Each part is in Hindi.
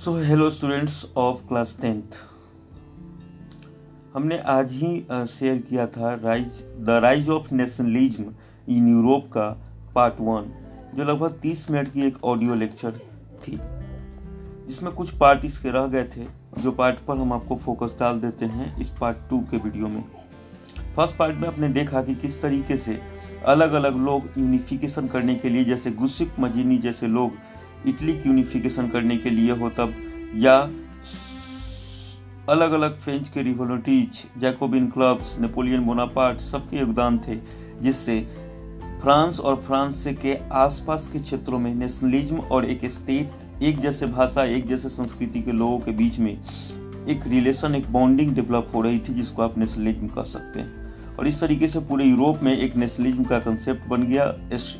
So hello students of class tenth हमने आज ही शेयर किया था rise the rise of nationalism in Europe का पार्ट वन जो लगभग 30 मिनट की एक ऑडियो लेक्चर थी, जिसमें कुछ पार्ट इसके रह गए थे, जो पार्ट पर हम आपको फोकस डाल देते हैं इस पार्ट टू के वीडियो में। फ़र्स्ट पार्ट में आपने देखा कि किस तरीके से अलग अलग लोग यूनिफिकेशन करने के लिए, जैसे गुसिप मजीनी जैसे लोग इटली की यूनिफिकेशन करने के लिए हो तब, या अलग अलग फ्रेंच के रिवोल्यूटीज जैकोबिन क्लब्स नेपोलियन बोनापार्ट सबके योगदान थे, जिससे फ्रांस और फ्रांस के आसपास के क्षेत्रों में नेशनलिज्म और एक स्टेट एक जैसे भाषा, एक जैसे संस्कृति के लोगों के बीच में एक रिलेशन एक बॉन्डिंग डेवलप हो रही थी, जिसको आप नेशनलिज्म कह सकते हैं। और इस तरीके से पूरे यूरोप में एक नेशनलिज्म का कंसेप्ट बन गया।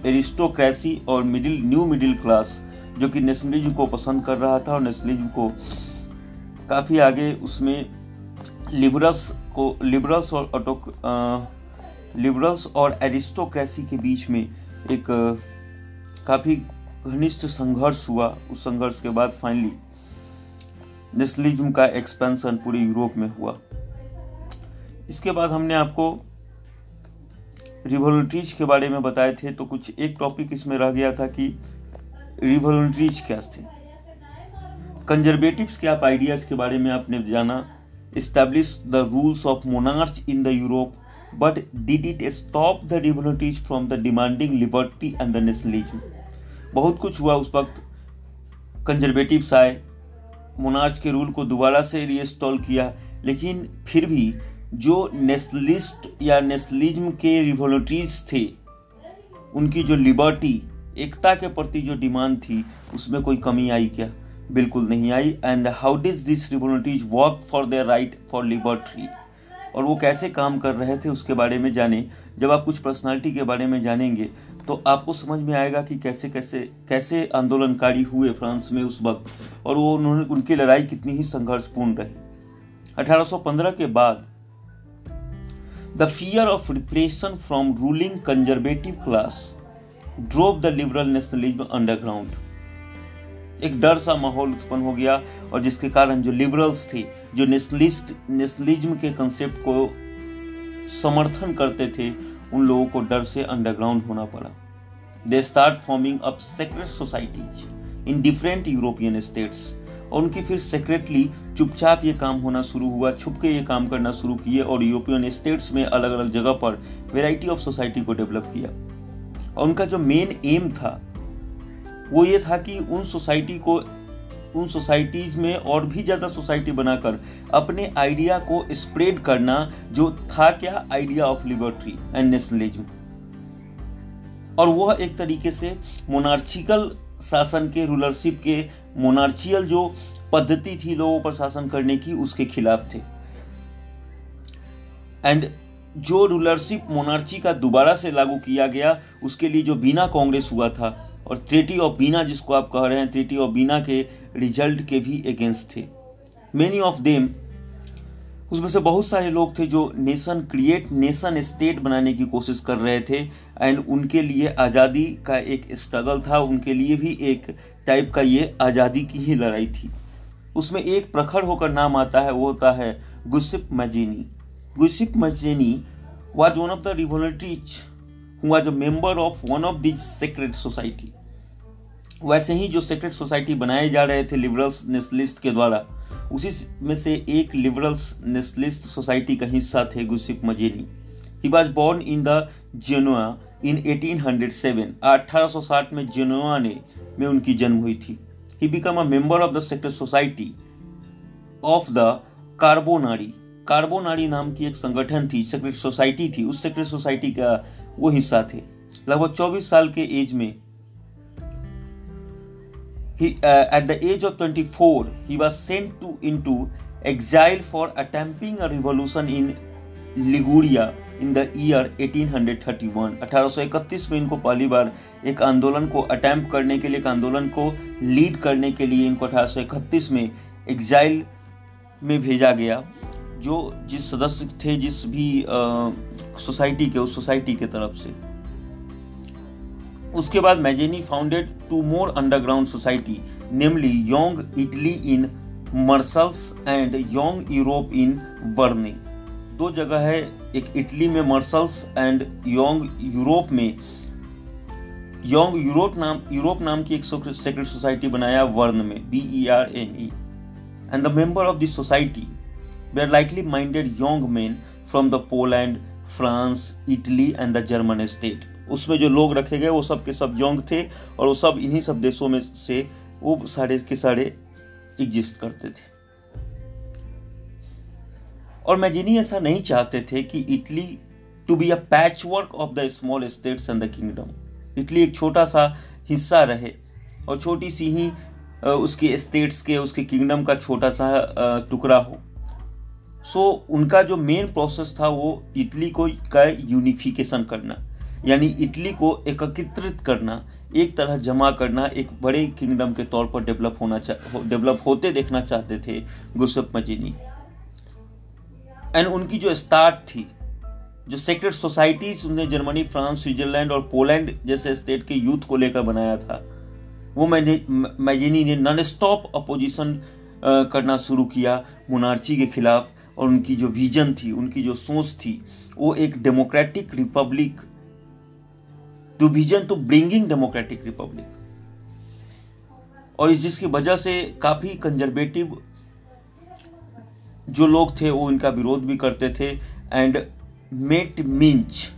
एरिस्टोक्रेसी और मिडिल न्यू मिडिल क्लास जो कि नेशनलिज्म को पसंद कर रहा था और नेशनलिज्म को काफ़ी आगे उसमें लिबरल्स को लिबरल्स और ऑटो लिबरल्स और एरिस्टोक्रेसी के बीच में एक काफ़ी घनिष्ठ संघर्ष हुआ। उस संघर्ष के बाद फाइनली नेशनलिज्म का एक्सपेंशन पूरे यूरोप में हुआ। इसके बाद हमने आपको रिवोल्यूटरीज के बारे में बताए थे तो कुछ एक टॉपिक इसमें रह गया था कि रिवोल्यूटरीज क्या थे? कंजर्वेटिव्स के आप आइडियाज़ के बारे में आपने जाना। Establish the rules of monarch in the Europe but did it stop the revolutionaries from the demanding liberty and the nationalism बहुत कुछ हुआ उस वक्त। कंजर्वेटिव्स आए मोनार्च के रूल को दोबारा से रीइंस्टॉल किया, लेकिन फिर भी जो नेशनलिस्ट या नेशनलिज्म के रिवोल्यूटरीज थे, उनकी जो लिबर्टी एकता के प्रति जो डिमांड थी, उसमें कोई कमी आई क्या? बिल्कुल नहीं आई। And how does this revolutionaries work for their right for liberty और वो कैसे काम कर रहे थे, उसके बारे में जाने। जब आप कुछ पर्सनालिटी के बारे में जानेंगे तो आपको समझ में आएगा कि कैसे कैसे कैसे आंदोलनकारी हुए फ्रांस में उस वक्त। और वो उन्होंने, उनकी लड़ाई कितनी ही संघर्षपूर्ण रही। 1815 के बाद the fear of repression from ruling conservative class drove the liberal nationalism underground एक डर सा माहौल उत्पन्न हो गया और जिसके कारण जो लिबरल्स थे, जो नेशनलिस्ट नेशनलिज्म के कंसेप्ट को समर्थन करते थे, उन लोगों को डर से अंडरग्राउंड होना पड़ा। They start forming up secret societies in different European states और उनकी फिर सेक्रेटली चुपचाप ये काम होना शुरू हुआ छुप के ये काम करना शुरू किए और यूरोपियन स्टेट्स में अलग अलग जगह पर वेराइटी ऑफ़ सोसाइटी को डेवलप किया। और उनका जो मेन एम था, वो ये था कि उन सोसाइटी को, उन सोसाइटीज में और भी ज़्यादा सोसाइटी बनाकर अपने आइडिया को स्प्रेड करना जो था क्या idea of liberty and nationalism और वह एक तरीके से मोनार्चिकल शासन के रूलरशिप के मोनार्चियल जो पद्धति थी लोगों पर शासन करने की, उसके खिलाफ थे। एंड जो रूलरशिप मोनार्ची का दोबारा से लागू किया गया, उसके लिए जो बीना कांग्रेस हुआ था, और ट्रेटी ऑफ़ बीना जिसको आप कह रहे हैं ट्रेटी ऑफ़ बीना के रिज़ल्ट के भी अगेंस्ट थे। मेनी ऑफ़ देम उसमें से बहुत सारे लोग थे जो नेशन क्रिएट नेशन स्टेट बनाने की कोशिश कर रहे थे एंड उनके लिए आज़ादी का एक स्ट्रगल था, उनके लिए भी एक टाइप का ये आज़ादी की ही लड़ाई थी उसमें एक प्रखर होकर नाम आता है, वो होता है Giuseppe Mazzini Giuseppe Mazzini was one of the revolutionaries who was a of one of these secret society. वैसे ही जो सेक्रेट सोसाइटी बनाए जा रहे थे लिबरल्स नेशनलिस्ट के द्वारा उसी में से एक लिबरल्स नेशनलिस्ट सोसाइटी का हिस्सा थे Giuseppe Mazzini. He was born in the Genoa in 1807 1860 में जेनुआ ने, में उनकी जन्म हुई थी। He become a member of the secret society of the Carbonari Carbonari नाम की एक संगठन थी सेक्रेट सोसाइटी थी। उस सेक्रेट सोसाइटी का वो हिस्सा थे। लगभग 24 साल के एज में at the age of 24 he was sent to into exile for attempting a revolution in Liguria in the year 1831 1831 में इनको पहली बार एक आंदोलन को अटेम्प्ट करने के लिए, एक आंदोलन को लीड करने के लिए इनको 1831 में एग्जाइल में भेजा गया, जो जिस सदस्य थे, जिस भी सोसाइटी के, उस सोसाइटी के तरफ़ से। उसके बाद Mazzini founded two more underground society namely Young Italy in Marseilles and Young Europe in Burney. दो जगह है, एक इटली में मर्सल्स एंड योंग यूरोप में। योंग यूरोप नाम यूरोप नाम की एक सेक्रेट सोसाइटी बनाया वर्न में B E R N E and the member of this society they are likely minded young men from the Poland France Italy and the German state उसमें जो लोग रखे गए वो सब के सब योंग थे और वो सब इन्हीं सब देशों में से वो सारे के सारे एग्जिस्ट करते थे। और मैजिनी ऐसा नहीं चाहते थे कि Italy to be a patchwork of the small states and the kingdom Italy एक छोटा सा हिस्सा रहे और छोटी सी ही उसके स्टेट्स के उसके किंगडम का छोटा सा टुकड़ा हो। सो so, उनका जो मेन प्रोसेस था वो इटली को का यूनिफिकेशन करना। यानी इटली को एकत्रित करना, एक तरह जमा करना, एक बड़े किंगडम के तौर पर डेवलप होना डेवलप होते देखना चाहते थे गुसप मजीनी। एंड उनकी जो स्टार्ट थी, जो सेक्रेट सोसाइटीज उन्हें जर्मनी, फ्रांस, स्विट्जरलैंड और पोलैंड जैसे स्टेट के यूथ को लेकर बनाया था, वो मैजिनी ने नॉन स्टॉप अपोजिशन करना शुरू किया मोनार्ची के खिलाफ और उनकी जो विजन थी, उनकी जो सोच थी, वो एक democratic republic to vision to bringing democratic republic और जिसकी वजह से काफ़ी कंजर्वेटिव जो लोग थे, वो इनका विरोध भी करते थे। And Metternich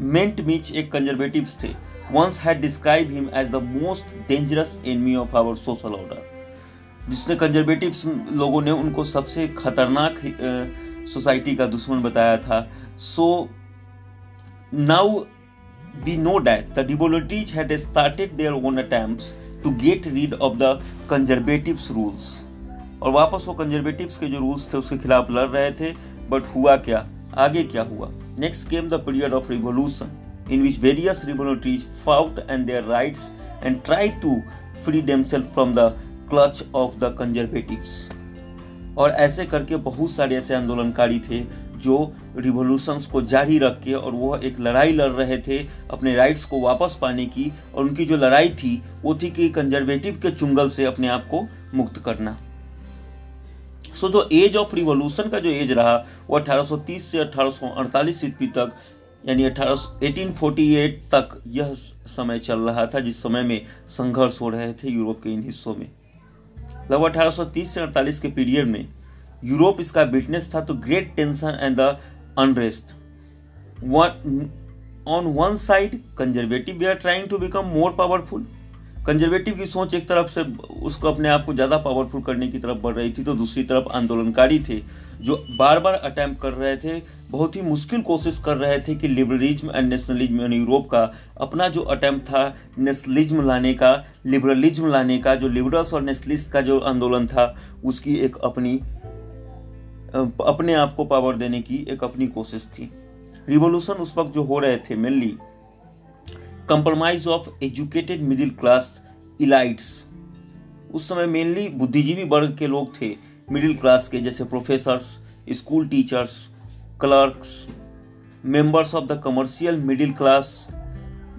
Metternich एक कंजर्वेटिव थे। Once had describe him as the most dangerous enemy of our social order जिसने कंजर्वेटिव लोगों ने उनको सबसे खतरनाक सोसाइटी का दुश्मन बताया था। So now we know that the रिवोल्यूटीज had started their own attempts to get rid of the conservatives rules और वापस वो कंजर्वेटिव्स के जो रूल्स थे, उसके खिलाफ लड़ रहे थे बट हुआ क्या? आगे क्या हुआ? Next came the period of revolution in which various revolutionaries fought and their rights and try to free themself from the clutch of the conservatives और ऐसे करके बहुत सारे ऐसे आंदोलनकारी थे जो रिवोल्यूशंस को जारी रख के और वह एक लड़ाई लड़ रहे थे अपने राइट्स को वापस पाने की और उनकी जो लड़ाई थी वो थी कि कंजर्वेटिव के चुंगल से अपने आप को मुक्त करना। सो so, जो एज ऑफ़ रिवोल्यूशन का जो एज रहा वो 1830 से 1848 ईस्वी तक यानी 1848 तक यह समय चल रहा था जिस समय में संघर्ष हो रहे थे यूरोप के इन हिस्सों में। लगभग 1830 से 48 के पीरियड में यूरोप इसका विटनेस था तो great tension and the unrest on one side conservative we are trying to become more powerful conservative की सोच एक तरफ़ से, उसको अपने आप को ज़्यादा पावरफुल करने की तरफ़ बढ़ रही थी तो दूसरी तरफ़ आंदोलनकारी थे, जो बार बार अटैम्प्ट कर रहे थे, बहुत ही मुश्किल कोशिश कर रहे थे कि लिबरलिज्म एंड नेशनलिज्म यानी यूरोप का अपना जो अटैम्प्ट था नेशनलिज्म लाने का लिबरलिज्म लाने का, जो लिबरल्स और नेशनलिस्ट का जो आंदोलन था, उसकी एक अपनी अपने आप को पावर देने की एक अपनी कोशिश थी। रिवोल्यूशन उस वक्त जो हो रहे थे mainly compromise of educated middle class elites उस समय मेनली बुद्धिजीवी वर्ग के लोग थे मिडिल क्लास के, जैसे professors school teachers clerks members of the commercial middle class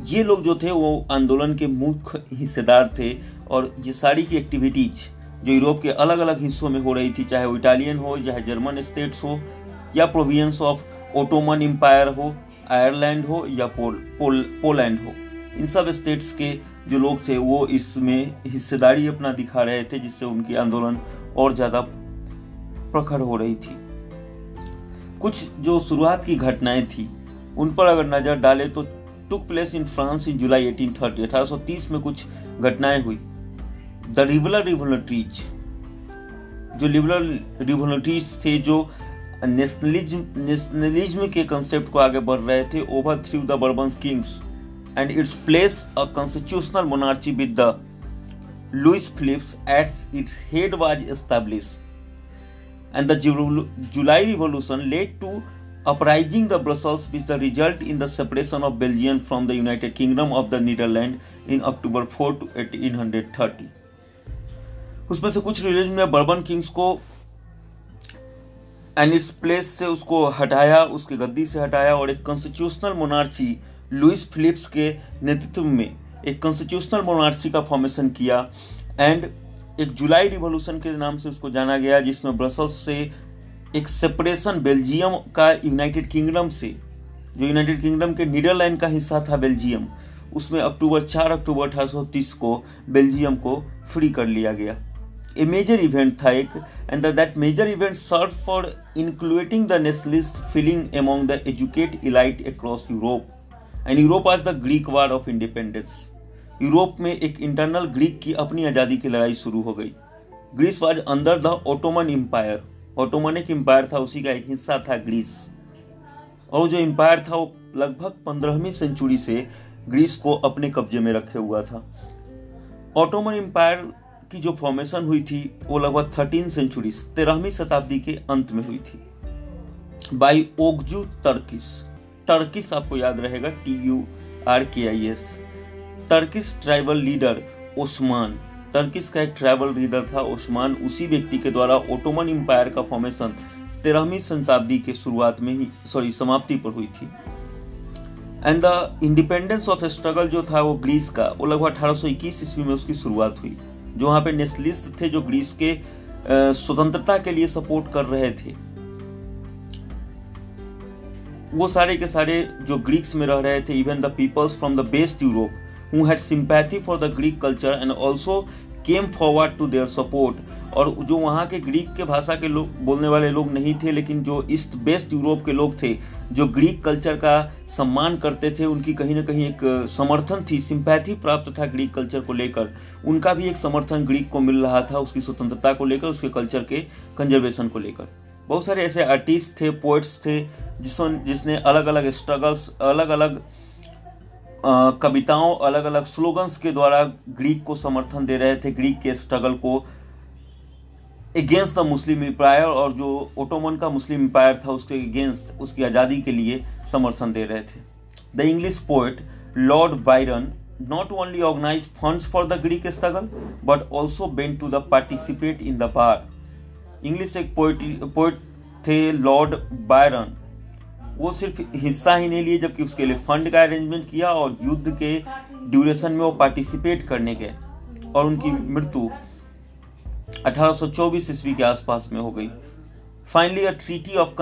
ये लोग जो थे वो आंदोलन के मुख्य हिस्सेदार थे और ये सारी की एक्टिविटीज़ जो यूरोप के अलग अलग हिस्सों में हो रही थी चाहे वो इटालियन हो चाहे जर्मन स्टेट्स हो या प्रोविंस ऑफ़ ओटोमन एम्पायर हो आयरलैंड हो या पोल, पोल पोलैंड हो इन सब स्टेट्स के जो लोग थे वो इसमें हिस्सेदारी अपना दिखा रहे थे जिससे उनकी आंदोलन और ज़्यादा प्रखर हो रही थी। कुछ जो शुरुआत की घटनाएँ थी उन पर अगर नज़र डाले तो took place in France in जुलाई 1830 1830 में कुछ घटनाएँ हुई। द रिवलर रिवोलटरीज जो लिबरल रिवोलटरीज थे, जो नेशनलिज्म नेशनलिज्म के कंसेप्ट को आगे बढ़ रहे थे over through the Bourbon kings and its place a constitutional monarchy with the Louis Philips at its head was establish and the July revolution led to uprising the Brussels which the result in the separation of Belgian from the United Kingdom of the Netherland in October four to eighteen hundred thirty उसमें से कुछ रिलीजन में बर्बन किंग्स को एंड इस प्लेस से उसको हटाया, उसके गद्दी से हटाया और एक कॉन्स्टिट्यूशनल मोनार्ची लुइस फिलिप्स के नेतृत्व में एक कॉन्स्टिट्यूशनल मोनार्ची का फॉर्मेशन किया। एंड एक जुलाई रिवोल्यूशन के नाम से उसको जाना गया, जिसमें ब्रसल्स से एक सेपरेशन बेल्जियम का यूनाइटेड किंगडम से, जो यूनाइटेड किंगडम के नीदरलैंड का हिस्सा था बेल्जियम उसमें अक्टूबर 4 अक्टूबर 1830 को बेल्जियम को फ्री कर लिया गया। ए मेजर इवेंट था एक and that major event serve for including the nationalist feeling among the educate elite across Europe and Europe आज the Greek war of independence Europe में एक इंटरनल ग्रीक की अपनी आज़ादी की लड़ाई शुरू हो गई। Greece was under the Ottoman empire Ottomanic empire था, उसी का एक हिस्सा था ग्रीस और जो एम्पायर था, वो लगभग पंद्रहवीं सेंचुरी से ग्रीस को अपने कब्जे में रखे हुआ था। ऑटोमन एम्पायर की जो फॉर्मेशन हुई थी, वो लगभग थर्टीन सेंचुरी तेरहवीं शताब्दी के अंत में हुई थी। बाई ओगजू तर्किस टर्किस आपको याद रहेगा T U R K I S Turkish tribal leader Osman Turkish का एक ट्राइबल लीडर था ओस्मान उसी व्यक्ति के द्वारा ओटोमन एम्पायर का फॉर्मेशन तेरहवीं शताब्दी के शुरुआत में ही सॉरी समाप्ति पर हुई थी। And the independence of struggle जो था वो ग्रीस का, वो लगभग अठारह ईस्वी में उसकी शुरुआत हुई। जो वहाँ पे नेशनलिस्ट थे, जो ग्रीस के स्वतंत्रता के लिए सपोर्ट कर रहे थे। वो सारे के सारे जो ग्रीक्स में रह रहे थे even the peoples from the best Europe who had sympathy for the Greek culture and also came forward to their support और जो वहाँ के ग्रीक के भाषा के लोग, बोलने वाले लोग नहीं थे, लेकिन जो ईस्ट वेस्ट यूरोप के लोग थे, जो ग्रीक कल्चर का सम्मान करते थे, उनकी कहीं ना कहीं एक समर्थन थी सिंपैथी प्राप्त था ग्रीक कल्चर को लेकर। उनका भी एक समर्थन ग्रीक को मिल रहा था, उसकी स्वतंत्रता को लेकर, उसके कल्चर के कंजर्वेशन को लेकर। बहुत सारे ऐसे आर्टिस्ट थे पोइट्स थे जिसने जिसने अलग अलग स्ट्रगल्स अलग अलग कविताओं अलग अलग स्लोगन्स के द्वारा ग्रीक को समर्थन दे रहे थे। ग्रीक के स्ट्रगल को अगेंस्ट द मुस्लिम एम्पायर और जो ओटोमन का मुस्लिम एम्पायर था, उसके अगेंस्ट उसकी आज़ादी के लिए समर्थन दे रहे थे। The English poet Lord Byron not only organise funds for the Greek struggle but also Ben to the participate in the war English एक पोइट पोइट थे लॉर्ड बायरन वो सिर्फ़ हिस्सा ही नहीं लिए, जबकि उसके लिए फंड का अरेंजमेंट किया और युद्ध के ड्यूरेशन में वो पार्टिसिपेट करने गए और उनकी मृत्यु 1824 ईस्वी के आसपास में हो गई। Finally a treaty of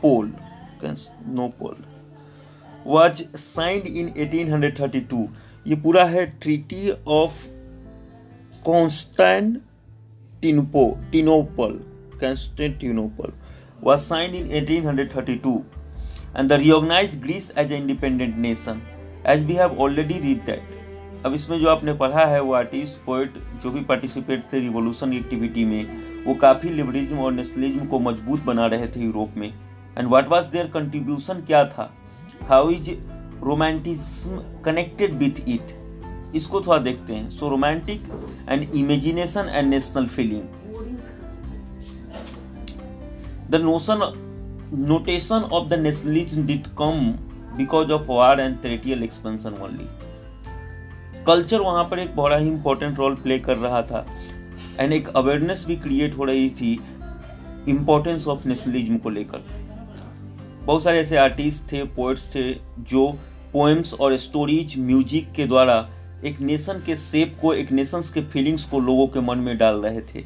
pole no pole was signed in 1832 ये पूरा है treaty of Constant Tinopol, Constantinople, was signed in 1832 and the recognized Greece as an independent nation. As we have already read that. अब इसमें जो आपने पढ़ा है वो आर्टिस्ट पोइट जो भी पार्टिसिपेट थे रिवोल्यूशन एक्टिविटी में वो काफ़ी लिबरिज्म और नेशनलिज्म को मज़बूत बना रहे थे यूरोप में and what was their contribution क्या था how is romanticism connected with it इसको थोड़ा देखते हैं। So romantic and imagination and national feeling the notion notation of the nationalism did come because of war and territorial expansion only culture वहाँ पर एक बड़ा ही इंपॉर्टेंट रोल प्ले कर रहा था। एंड एक अवेयरनेस भी क्रिएट हो रही थी इंपॉर्टेंस ऑफ़ नेशनलिज्म को लेकर। बहुत सारे ऐसे आर्टिस्ट थे पोइट्स थे, जो पोएम्स और स्टोरीज म्यूज़िक के द्वारा एक नेशन के सेप को, एक नेशंस के फीलिंग्स को लोगों के मन में डाल रहे थे।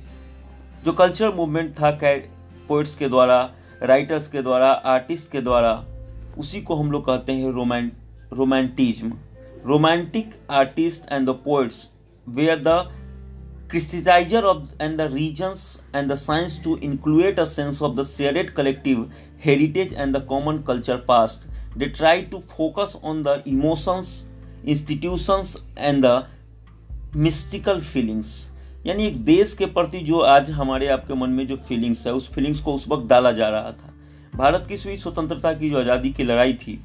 जो कल्चरल मूवमेंट था पोइट्स के द्वारा राइटर्स के द्वारा आर्टिस्ट के द्वारा, उसी को हम लोग कहते हैं Roman romanticism romantic artist and the poets were the criticiser of and the reasons and the science to include a sense of the shared collective heritage and the common culture past they try to focus on the emotions institutions and the mystical feelings यानी एक देश के प्रति जो आज हमारे आपके मन में जो फीलिंग्स है, उस फीलिंग्स को उस वक्त डाला जा रहा था। भारत की स्वी स्वतंत्रता की जो आज़ादी की लड़ाई थी,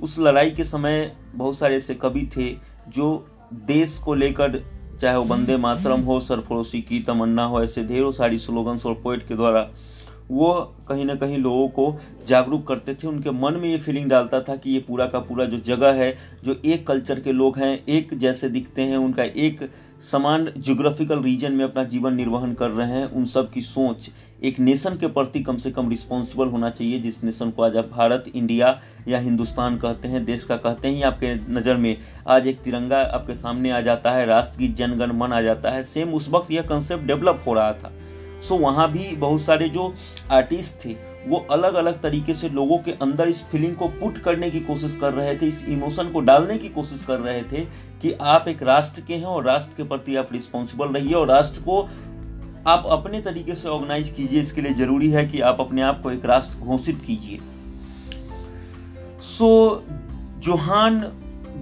उस लड़ाई के समय बहुत सारे ऐसे कवि थे जो देश को लेकर चाहे वो वंदे मातरम हो, सरफरोशी की तमन्ना हो, ऐसे ढेरों सारी स्लोगन्स और पोइट के द्वारा वो कहीं ना कहीं लोगों को जागरूक करते थे। उनके मन में ये फीलिंग डालता था कि ये पूरा का पूरा जो जगह है, जो एक कल्चर के लोग हैं, एक जैसे दिखते हैं, उनका एक समान जियोग्राफिकल रीजन में अपना जीवन निर्वहन कर रहे हैं। उन सब की सोच एक नेशन के प्रति कम से कम रिस्पॉन्सिबल होना चाहिए, जिस नेशन को आज आप भारत, इंडिया या हिंदुस्तान कहते हैं, देश का कहते हैं। आपके नज़र में आज एक तिरंगा आपके सामने आ जाता है, राष्ट्र की जनगण मन आ जाता है। सेम उस वक्त यह कंसेप्ट डेवलप हो रहा था। सो वहाँ भी बहुत सारे जो आर्टिस्ट थे, वो अलग अलग तरीके से लोगों के अंदर इस फीलिंग को पुट करने की कोशिश कर रहे थे, इस इमोशन को डालने की कोशिश कर रहे थे कि आप एक राष्ट्र के हैं और राष्ट्र के प्रति आप रिस्पॉन्सिबल रहिए और राष्ट्र को आप अपने तरीके से ऑर्गेनाइज कीजिए। इसके लिए ज़रूरी है कि आप अपने आप को एक राष्ट्र घोषित कीजिए। सो जोहान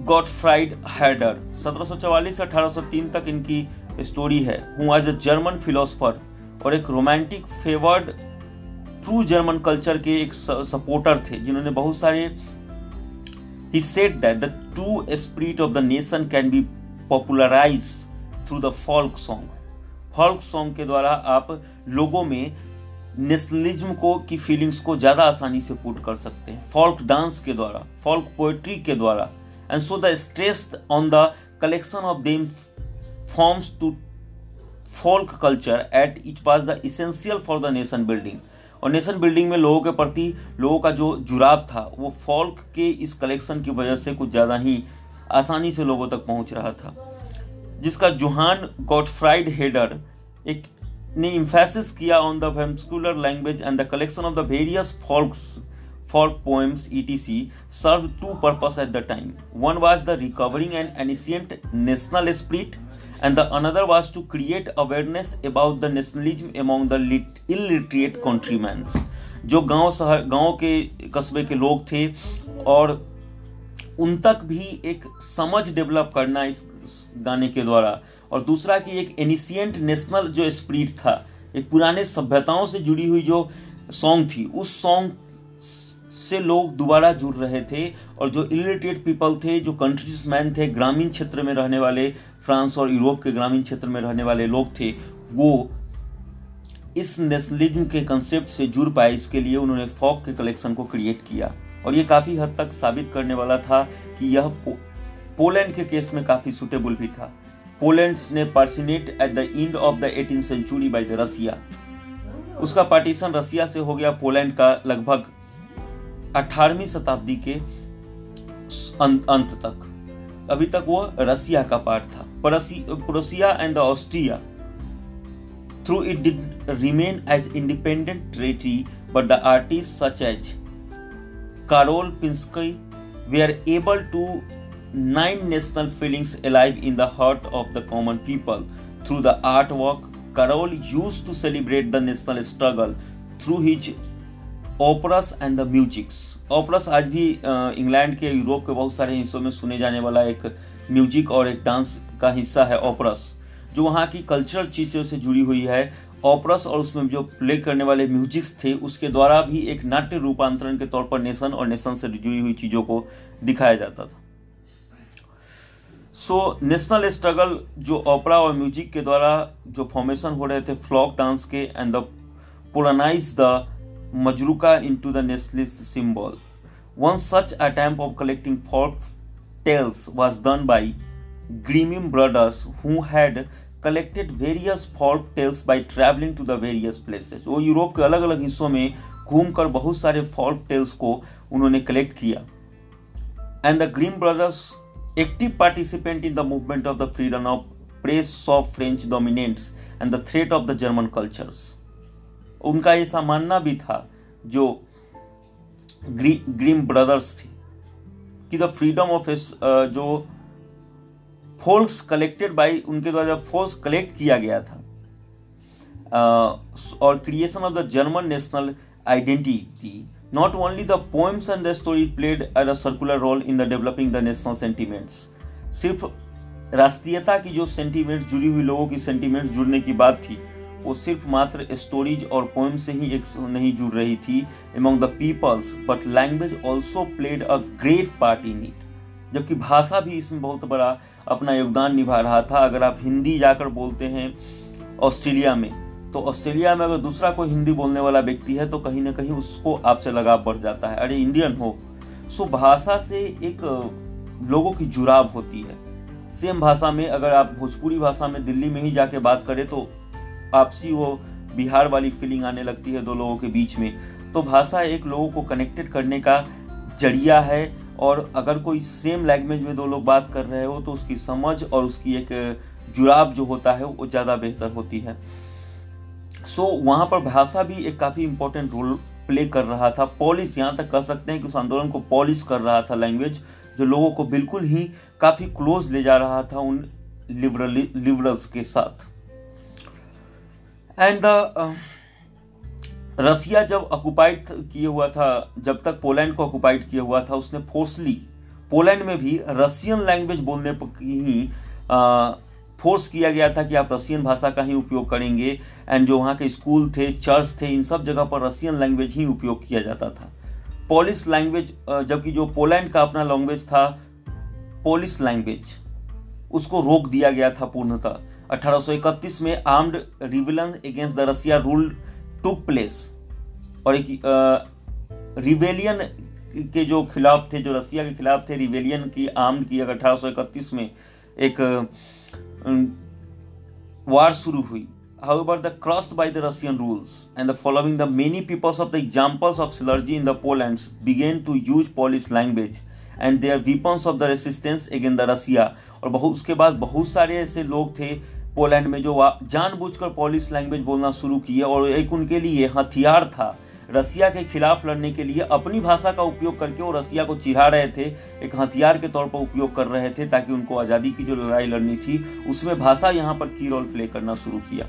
गॉडफ्राइड हैडर 1744 से 1803 तक इनकी स्टोरी है। हूँ अ जर्मन फिलोसफर और एक romantic favoured true German culture के एक सपोर्टर थे, जिन्होंने बहुत सारे, he said that the true spirit of the nation can be popularized through the folk song. Folk song के द्वारा आप लोगों में नेशनलिज्म को, की फीलिंग्स को ज़्यादा आसानी से पुट कर सकते हैं। फॉल्क डांस के द्वारा फॉल्क पोएट्री के द्वारा and so the stress on the collection of them forms to folk culture at it was the essential for the nation building. और नेशन बिल्डिंग में लोगों के प्रति, लोगों का जो जुड़ाव था, वो फॉल्क के इस कलेक्शन की वजह से कुछ ज़्यादा ही आसानी से लोगों तक पहुँच रहा था। जिसका जुहान गॉडफ्राइड हेडर एक ने इम्फेसिस किया on the vernacular language and the collection of the various folks folk poems, etc, served two purpose at the time. One was the recovering an ancient national spirit and the another was to create awareness about the nationalism among the illiterate countrymen. जो गाँव शहर गाँव के, कस्बे के लोग थे और उन तक भी एक समझ डेवलप करना इस गाने के द्वारा। और दूसरा कि एक एनिशियंट नेशनल जो स्प्रिट था, एक पुराने सभ्यताओं से जुड़ी हुई जो सॉन्ग थी, उस सॉन्ग से लोग दोबारा जुड़ रहे थे और जो इलिटरेट पीपल थे, जो कंट्रीज़ मैन थे, ग्रामीण क्षेत्र में रहने वाले फ्रांस और यूरोप के ग्रामीण क्षेत्र में रहने वाले लोग थे। वो इस नेशनलिज्म के कंसेप्ट से जुड़ पाए इसके लिए उन्होंने फॉक के कलेक्शन को क्रिएट किया। और ये काफ़ी हद तक साबित करने वाला था कि यह पो, पोलैंड के केस में काफ़ी सुटेबल भी था। पोलैंड ने partitioned at the end of the eighteen century by the Russia उसका पार्टीशन रसिया से हो गया पोलैंड का लगभग 18वीं शताब्दी के अंत तक। अभी तक वो रसिया का पार्ट था। Prussia and the Austria through it did remain as independent territory but the artist such as Karol Pinski were are able to nine national feelings alive in the heart of the common people through the art work Carol used to celebrate the national struggle. Through his operas and the musics. Operas आज भी इंग्लैंड के, यूरोप के बहुत सारे हिस्सों में सुने जाने वाला एक म्यूज़िक और एक डांस का हिस्सा है ओपरस, जो वहाँ की कल्चरल चीज़ों से जुड़ी हुई है। ऑपरस और उसमें जो प्ले करने वाले म्यूजिक्स थे, उसके द्वारा भी एक नाट्य रूपांतरण के तौर पर नेशन और नेशन से जुड़ी हुई चीज़ों को दिखाया जाता था। सो, नेशनल स्ट्रगल जो ओपरा और म्यूज़िक के द्वारा जो फॉर्मेशन हो रहे थे, फ्लॉक डांस के, and the popularise the Majruka into the nationalist symbol. One such attempt of collecting folk tales was done by Grimm brothers who had collected various folk tales by traveling to the various places. वो यूरोप के अलग अलग हिस्सों में घूमकर बहुत सारे folk tales को उन्होंने कलेक्ट किया and the Grimm brothers active participant in the movement of the freedom of press of French dominance and the threat of the German cultures. उनका ऐसा मानना भी था जो ग्रीम ब्रदर्स थे, कि द फ्रीडम ऑफ़ जो फोल्स कलेक्टेड बाय उनके द्वारा फोर्स कलेक्ट किया गया था और creation of the German national identity not only the poems and the story played at a circular role in the developing the national sentiments सिर्फ़ राष्ट्रीयता की जो सेंटिमेंट्स जुड़ी हुई लोगों की सेंटिमेंट्स जुड़ने की बात थी वो सिर्फ़ मात्र स्टोरीज और पोएम से ही एक नहीं जुड़ रही थी among the peoples but language also played a great part in it जबकि भाषा भी इसमें बहुत बड़ा अपना योगदान निभा रहा था। अगर आप हिंदी जाकर बोलते हैं ऑस्ट्रेलिया में तो ऑस्ट्रेलिया में अगर दूसरा कोई हिंदी बोलने वाला व्यक्ति है तो कहीं ना कहीं उसको आपसे लगाव बढ़ जाता है। अरे इंडियन हो। सो भाषा से एक लोगों की जुड़ाव होती है। सेम भाषा में अगर आप भोजपुरी भाषा में दिल्ली में ही जाके बात करें तो आपसी वो बिहार वाली फीलिंग आने लगती है दो लोगों के बीच में। तो भाषा एक लोगों को कनेक्टेड करने का ज़रिया है और अगर कोई सेम लैंग्वेज में दो लोग बात कर रहे हो तो उसकी समझ और उसकी एक जुड़ाव जो होता है वो ज़्यादा बेहतर होती है। सो so, वहाँ पर भाषा भी एक काफ़ी इंपॉर्टेंट रोल प्ले कर रहा था। पॉलिश यहाँ तक कह सकते हैं कि उस आंदोलन को पॉलिश कर रहा था लैंग्वेज जो लोगों को बिल्कुल ही काफ़ी क्लोज ले जा रहा था उन लिबरल लिबरल्स के साथ। एंड द रसिया जब ऑक्युपाइड किए हुआ था, जब तक पोलैंड को ऑक्युपाइड किया हुआ था, उसने फोर्सली पोलैंड में भी रशियन लैंग्वेज बोलने की ही फोर्स किया गया था कि आप रशियन भाषा का ही उपयोग करेंगे। एंड जो वहाँ के स्कूल थे चर्च थे, इन सब जगह पर रशियन लैंग्वेज ही उपयोग किया जाता था। पोलिश लैंग्वेज जबकि जो पोलैंड का अपना लैंग्वेज था पोलिश लैंग्वेज उसको रोक दिया गया था पूर्णतः। 1831 में armed rebellion against the Russia rule took place और एक रिवेलियन के जो खिलाफ थे जो रसिया के खिलाफ थे रिवेलियन की आर्म्ड की अठारह में एक वार शुरू हुई however the crossed by the russian rules and the following the many peoples of the examples of Silergy in the Poland began to use Polish language and their weapons of the resistance against the Russia. और बहुत उसके बाद बहुत सारे ऐसे लोग थे पोलैंड में जो जानबूझकर पॉलिश लैंग्वेज बोलना शुरू किए और एक उनके लिए हथियार था। रसिया के खिलाफ लड़ने के लिए अपनी भाषा का उपयोग करके वो रसिया को चिढ़ा रहे थे, एक हथियार के तौर पर उपयोग कर रहे थे ताकि उनको आज़ादी की जो लड़ाई लड़नी थी, उसमें भाषा यहाँ पर की रोल प्ले करना शुरू किया।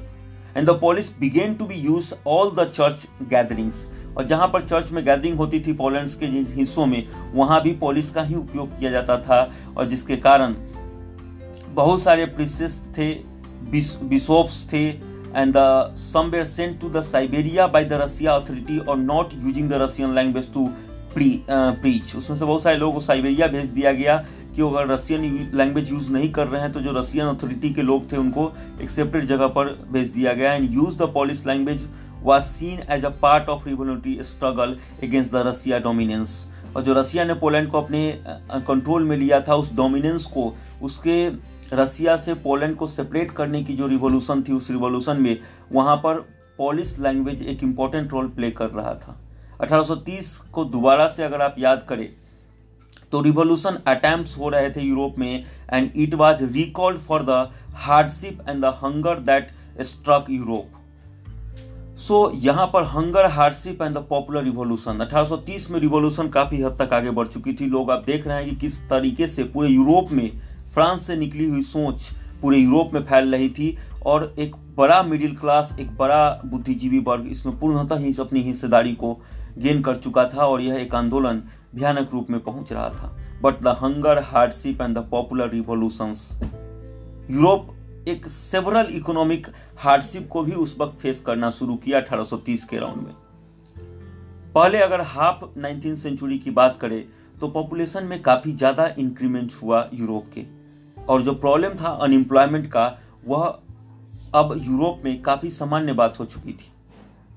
And the Polish began to be use all the church gatherings और जहाँ पर चर्च में गैदरिंग होती थी पोलैंड के जिन हिस्सों में वहाँ भी पॉलिस का ही उपयोग किया जाता था और जिसके कारण बहुत सारे प्रिंसेस थे बिशोप्स थे and the some were sent to the Siberia by the Russia authority or not using the Russian language uh, उसमें से बहुत सारे लोगों को साइबेरिया भेज दिया गया कि अगर रशियन लैंग्वेज यूज़ नहीं कर रहे हैं तो जो रशियन अथॉरिटी के लोग थे उनको एक सेपरेट जगह पर भेज दिया गया and use the Polish language was seen as a part of revolutionary struggle against the Russia dominance. और जो रसिया ने पोलैंड को अपने कंट्रोल में लिया था, उस डोमिनेंस को, उसके रसिया से पोलैंड को सेपरेट करने की जो रिवोल्यूशन थी, उस रिवोल्यूशन में, वहाँ पर पॉलिश लैंग्वेज एक इंपॉर्टेंट रोल प्ले कर रहा था। 1830 को दोबारा से अगर आप याद करें तो रिवोल्यूशन अटेम्प्ट हो रहे थे यूरोप में and it was recalled for the hardship and the hunger that struck Europe so so, यहाँ पर hunger hardship and the popular revolution 1830 में रिवोल्यूशन काफ़ी हद तक आगे बढ़ चुकी थी। लोग आप देख रहे हैं कि किस तरीके से पूरे यूरोप में फ्रांस से निकली हुई सोच पूरे यूरोप में फैल रही थी और एक बड़ा मिडिल क्लास एक बड़ा बुद्धिजीवी वर्ग इसमें पूर्णतः ही अपनी हिस्सेदारी को गेन कर चुका था और यह एक आंदोलन भयानक रूप में पहुँच रहा था। But the hunger hardship and the popular revolution Europe एक सेवरल इकोनॉमिक हार्डशिप को भी उस वक्त फेस करना शुरू किया 1830 के राउंड में। पहले अगर हाफ़ नाइनटीन सेंचुरी की बात करें तो पॉपुलेशन में काफ़ी ज़्यादा इंक्रीमेंट हुआ यूरोप के। और जो प्रॉब्लम था अनएम्प्लॉयमेंट का, वह अब यूरोप में काफ़ी सामान्य बात हो चुकी थी।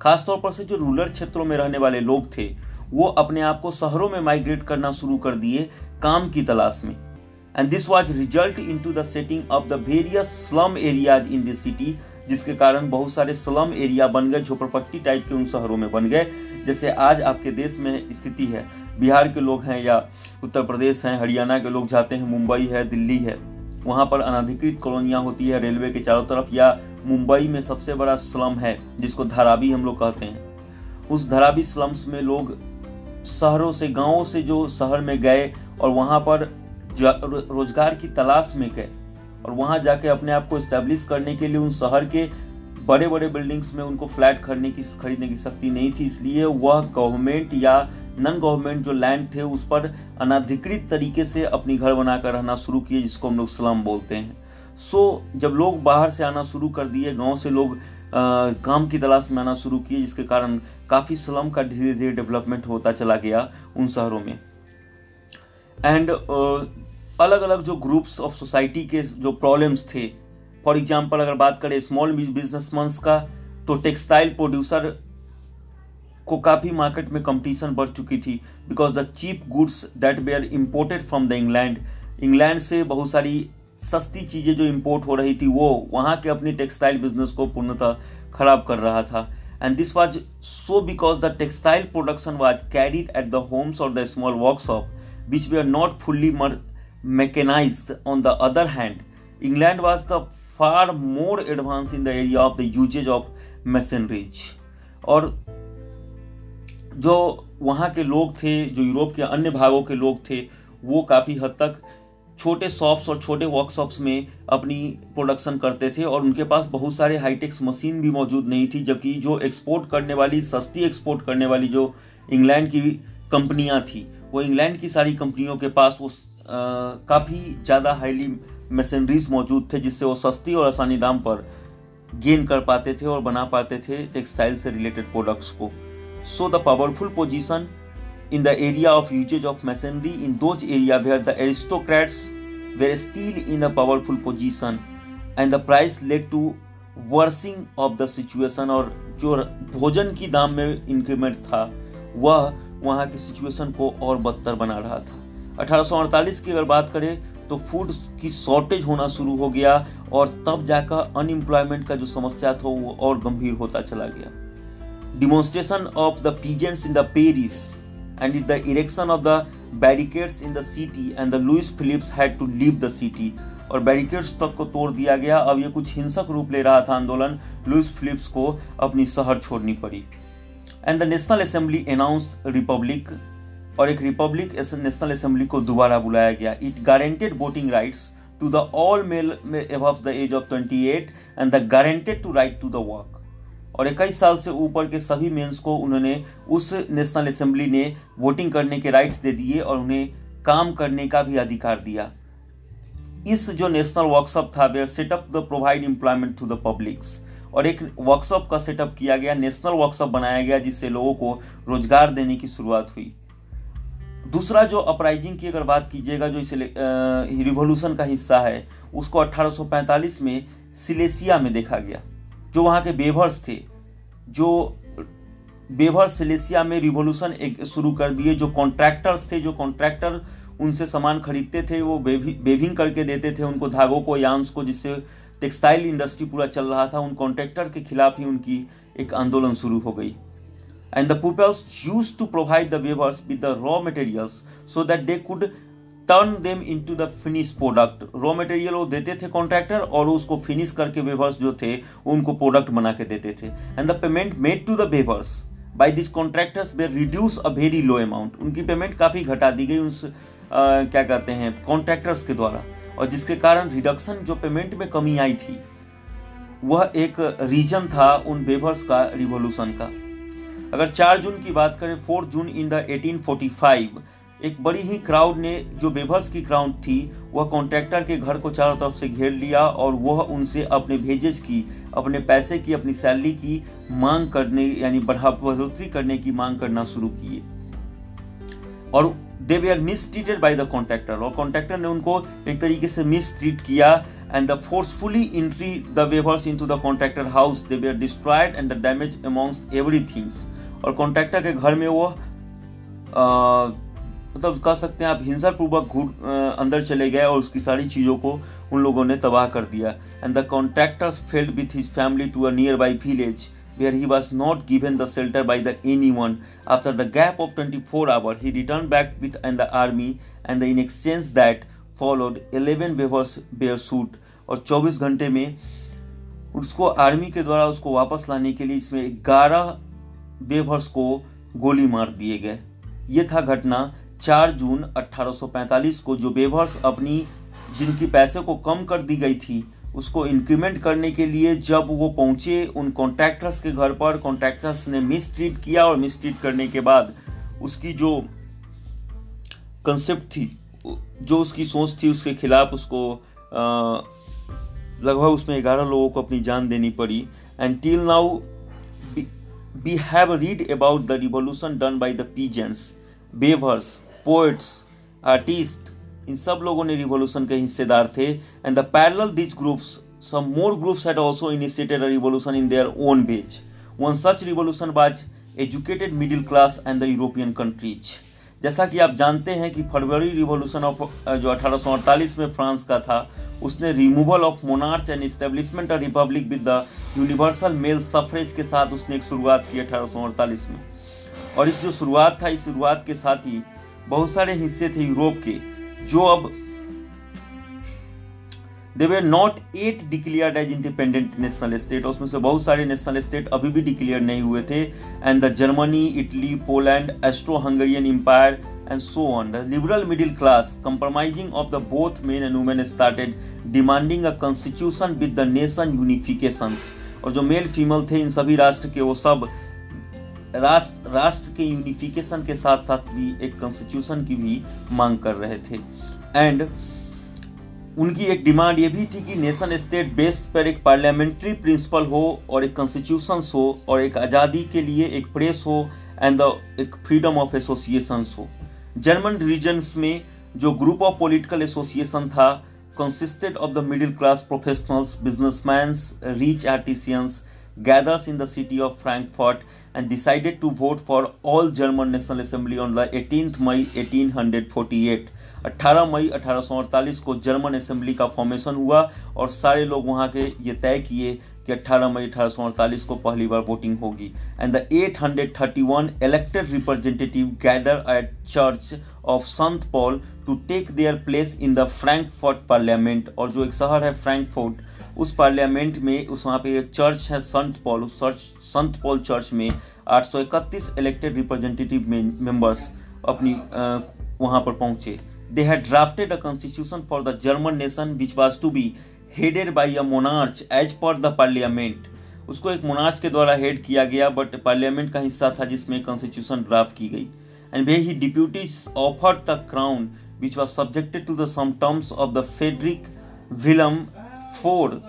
खासतौर पर से जो रूरल क्षेत्रों में रहने वाले लोग थे, वो अपने आप को शहरों में माइग्रेट करना शुरू कर दिए काम की तलाश में। This was result into the setting of the various slum areas in this city जिसके कारण बहुत सारे स्लम एरिया बन गए, झोपड़पट्टी टाइप के उन शहरों में बन गए, जैसे आज आपके देश में स्थिति है। बिहार के लोग हैं या उत्तर प्रदेश हैं, हरियाणा के लोग जाते हैं, मुंबई है, दिल्ली है। वहाँ पर अनाधिकृत कॉलोनियाँ होती है, रेलवे के चारों तरफ़, या मुंबई में सबसे बड़ा स्लम है, जिसको धारावी हम लोग कहते हैं। उस धारावी स्लम्स में लोग शहरों से, गाँवों से जो शहर में गए और वहाँ पर रोज़गार की तलाश में गए और वहाँ जाके अपने आप को इस्टेब्लिश करने के लिए उन शहर के बड़े बड़े बिल्डिंग्स में उनको फ्लैट खरीदने की खरीदने की शक्ति नहीं थी। इसलिए वह गवर्नमेंट या नॉन गवर्नमेंट जो लैंड थे उस पर अनाधिकृत तरीके से अपनी घर बनाकर रहना शुरू किए जिसको हम लोग स्लम बोलते हैं। सो जब लोग बाहर से आना शुरू कर दिए गाँव से लोग आ, काम की तलाश में आना शुरू किए जिसके कारण काफ़ी स्लम का धीरे धीरे डेवलपमेंट होता चला गया उन शहरों में। एंड अलग अलग जो ग्रुप्स ऑफ़ सोसाइटी के जो प्रॉब्लम्स थे फॉर एग्ज़ाम्पल अगर बात करें स्मॉल बिजनेसमैन का तो टेक्सटाइल प्रोड्यूसर को काफ़ी मार्केट में कंपटीशन बढ़ चुकी थी because the cheap goods that were are imported from the England England से बहुत सारी सस्ती चीज़ें जो इम्पोर्ट हो रही थी, वो वहाँ के अपने टेक्सटाइल बिज़नेस को पूर्णतः खराब कर रहा था। And this was so because the textile production was carried at the homes और the small workshop were are not fully mechanise on the other hand England was the far more advance in the area of the usages of machineries और जो वहाँ के लोग थे, जो यूरोप के अन्य भागों के लोग थे, वो काफ़ी हद तक छोटे शॉप्स और छोटे वर्कशॉप्स में अपनी प्रोडक्शन करते थे और उनके पास बहुत सारे हाईटेक्स मशीन भी मौजूद नहीं थी, जबकि जो एक्सपोर्ट करने वाली, सस्ती एक्सपोर्ट करने वाली जो इंग्लैंड की कंपनियाँ थी वो इंग्लैंड की सारी कंपनियों के पास वो काफ़ी ज़्यादा हाईली मशीनरीज मौजूद थे, जिससे वो सस्ती और आसानी दाम पर गेन कर पाते थे और बना पाते थे टेक्सटाइल से रिलेटेड प्रोडक्ट्स को। So the powerful position in the area of usages of machinery in those area where the aristocrats were still in the powerful position and the price led to worsening of the situation और जो भोजन की दाम में इंक्रीमेंट था, वह वहाँ की सिचुएशन को और बदतर बना रहा था। 1848 की अगर बात करें तो फ़ूड की शॉर्टेज होना शुरू हो गया और तब जाकर अनएम्प्लॉयमेंट का जो समस्या था, वो और गंभीर होता चला गया। Demonstration of the peasants in the Paris and the erection of the barricades in the city and the Louis Phillips had to leave the city और बैरिकेड्स तक को तोड़ दिया गया। अब ये कुछ हिंसक रूप ले रहा था आंदोलन। लुइस फिलिप्स को अपनी शहर छोड़नी पड़ी। And the national assembly announce republic और एक रिपब्लिक नेशनल असेंबली को दोबारा बुलाया गया। It guaranteed voting rights to the all male above the age of 28 and the guaranteed to right to the work और इक्कीस साल से ऊपर के सभी मेंस को उन्होंने उस नेशनल असेंबली ने वोटिंग करने के राइट्स दे दिए और उन्हें काम करने का भी अधिकार दिया। इस जो नेशनल वर्कशॉप था were set up the provide employment to the publics और एक वर्कशॉप का सेटअप किया गया नेशनल वर्कशॉप बनाया गया, जिससे लोगों को रोज़गार देने की शुरुआत हुई। दूसरा जो अपराइजिंग की अगर बात कीजिएगा, जो इस रिवोल्यूशन का हिस्सा है, उसको 1845 में सिलेसिया में देखा गया, जो वहाँ के बेवर्स थे, जो बेवर सिलेसिया में रिवोल्यूशन एक शुरू कर दिए, जो कॉन्ट्रैक्टर्स थे, जो कॉन्ट्रैक्टर उनसे सामान खरीदते थे, वो बेविंग करके देते थे उनको धागों को यांस को, जिससे टेक्सटाइल इंडस्ट्री पूरा चल रहा था उन कॉन्ट्रैक्टर के खिलाफ ही उनकी एक आंदोलन शुरू हो गई। And the peoples use to provide the weavers with the raw materials so that they could turn them into the finish product raw material वो देते थे कॉन्ट्रैक्टर और उसको फिनिश करके वेवर्स जो थे उनको प्रोडक्ट बना के देते थे। And the payment made to the weavers by this contractors were reduce a very low amount उनकी पेमेंट काफ़ी घटा दी गई उस आ, क्या कहते हैं कॉन्ट्रैक्टर्स के द्वारा। और जिसके कारण रिडक्शन जो पेमेंट में कमी आई थी, वह एक रीजन था उन वेवर्स का रिवोल्यूशन का। अगर 4 जून की बात करें 4 जून इन द 1845 एक बड़ी ही क्राउड ने जो बेभर्स की क्राउड थी, वह कॉन्ट्रैक्टर के घर को चारों तरफ़ से घेर लिया और वह उनसे अपने भेजेज की, अपने पैसे की, अपनी सैलरी की मांग करने, यानी बढ़ा बढ़ोतरी करने की मांग करना शुरू किए। और they were mistreated by the contractor और कॉन्ट्रैक्टर ने उनको एक तरीके से मिस ट्रीट किया and the forcefully entry the weavers into the contractor house they were destroyed and the damage amongst every things और कॉन्ट्रैक्टर के घर में वो मतलब कह सकते हैं आप हिंसा पूर्वक अंदर चले गए और उसकी सारी चीज़ों को उन लोगों ने तबाह कर दिया। And the contractors fled with his family to a nearby village where he was not given the shelter by the anyone. After the gap of 24 hours, he returned back with and the army, and the in exchange that followed 11 waivers bear suit. और 24 घंटे में उसको आर्मी के द्वारा उसको वापस लाने के लिए इसमें 11 वेवर्स को गोली मार दिए गए ये था घटना 4 जून 1845 को जो बेवर्स अपनी जिनकी पैसे को कम कर दी गई थी उसको इंक्रीमेंट करने के लिए जब वो पहुँचे उन कॉन्ट्रैक्टर्स के घर पर कॉन्ट्रैक्टर्स ने मिसट्रीट किया और मिसट्रीट करने के बाद उसकी जो कंसेप्ट थी, जो उसकी सोच थी उसके खिलाफ उसको लगभग उसमें ग्यारह लोगों को अपनी जान देनी पड़ी। And till now we have read about the revolution done by the peasants weavers poets artist इन सब लोगों ने रिवोल्यूशन के हिस्सेदार थे and the parallel this groups some more groups had also initiated a revolution in their own ways. One such revolution was educated middle class and the European countries. जैसा कि आप जानते हैं कि फरवरी रिवॉल्यूशन ऑफ़ जो अठारह में फ्रांस का था, उसने removal of monarch and establishment of republic with the universal male suffrage के साथ उसने एक शुरुआत की अठारह में और इस जो शुरुआत था, इस शुरुआत के साथ ही बहुत सारे हिस्से थे यूरोप के जो अब they were not yet declare as independent national state उसमें से बहुत सारे नेशनल स्टेट अभी भी डिक्लियर नहीं हुए थे. And the Germany Italy Poland Austro Hungarian empire and so on the liberal middle class compromising of the both men and women started demanding a constitution with the nation unification और जो मेल फीमेल थे, इन सभी राष्ट्र के वो सब राष्ट्र राष्ट्र के यूनिफिकेशन के साथ साथ भी एक कॉन्स्टिट्यूशन की भी मांग कर रहे थे। एंड उनकी एक डिमांड ये भी थी कि नेशन स्टेट बेस्ड पर एक पार्लियामेंट्री प्रिंसिपल हो और एक कॉन्स्टिट्यूशन हो और एक आज़ादी के लिए एक प्रेस हो एंड एक फ्रीडम ऑफ़ एसोसिएशन हो। जर्मन रीजन्स में जो ग्रुप ऑफ़ पॉलिटिकल एसोसिएशन था consisted of the middle class professionals, businessmen, rich artisans, gathers in the city of Frankfurt and decided to vote for all German National Assembly on the 18th May 1848. 18 मई अठारह सौ अड़तालीस को जर्मन असेंबली का फॉर्मेशन हुआ और सारे लोग वहाँ के ये तय किए कि 18 मई अठारह सौ अड़तालीस को पहली बार वोटिंग होगी and the 831 elected representative gather at church of Sant Paul to take their place in the Frankfurt parliament और जो एक शहर है फ्रैंकफर्ट उस पार्लियामेंट में, उस वहाँ पे चर्च है, संत पॉल, उस चर्च, संत पॉल चर्च में 831 इलेक्टेड रिप्रेजेंटेटिव मेंबर्स अपनी वहाँ पर पहुँचे। They had drafted a constitution for the German nation which was to be headed by a monarch as per the parliament उसको एक मोनार्च के द्वारा हेड किया गया बट पार्लियामेंट का हिस्सा था जिसमें कॉन्स्टिट्यूशन ड्राफ्ट की गई। एंड वे ही deputies offered the crown which was subjected to the some terms of the Frederick Willem IV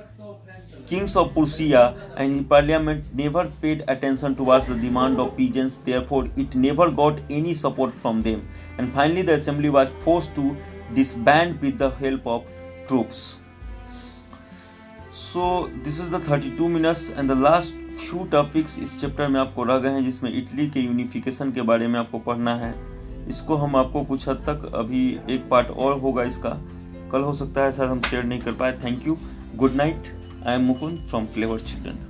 kings of Prussia and parliament never paid attention towards the demand of peasants therefore it never got any support from them and finally the assembly was forced to disband with the help of troops so this is the 32 minutes and the last few topics इस चैप्टर में आपको रह गए हैं जिसमें इटली के यूनिफिकेशन के बारे में आपको पढ़ना है इसको हम आपको कुछ हद तक अभी एक पार्ट और होगा इसका कल हो सकता है, शायद हम शेयर नहीं कर पाए। Thank you good night I am Mukund from flavour children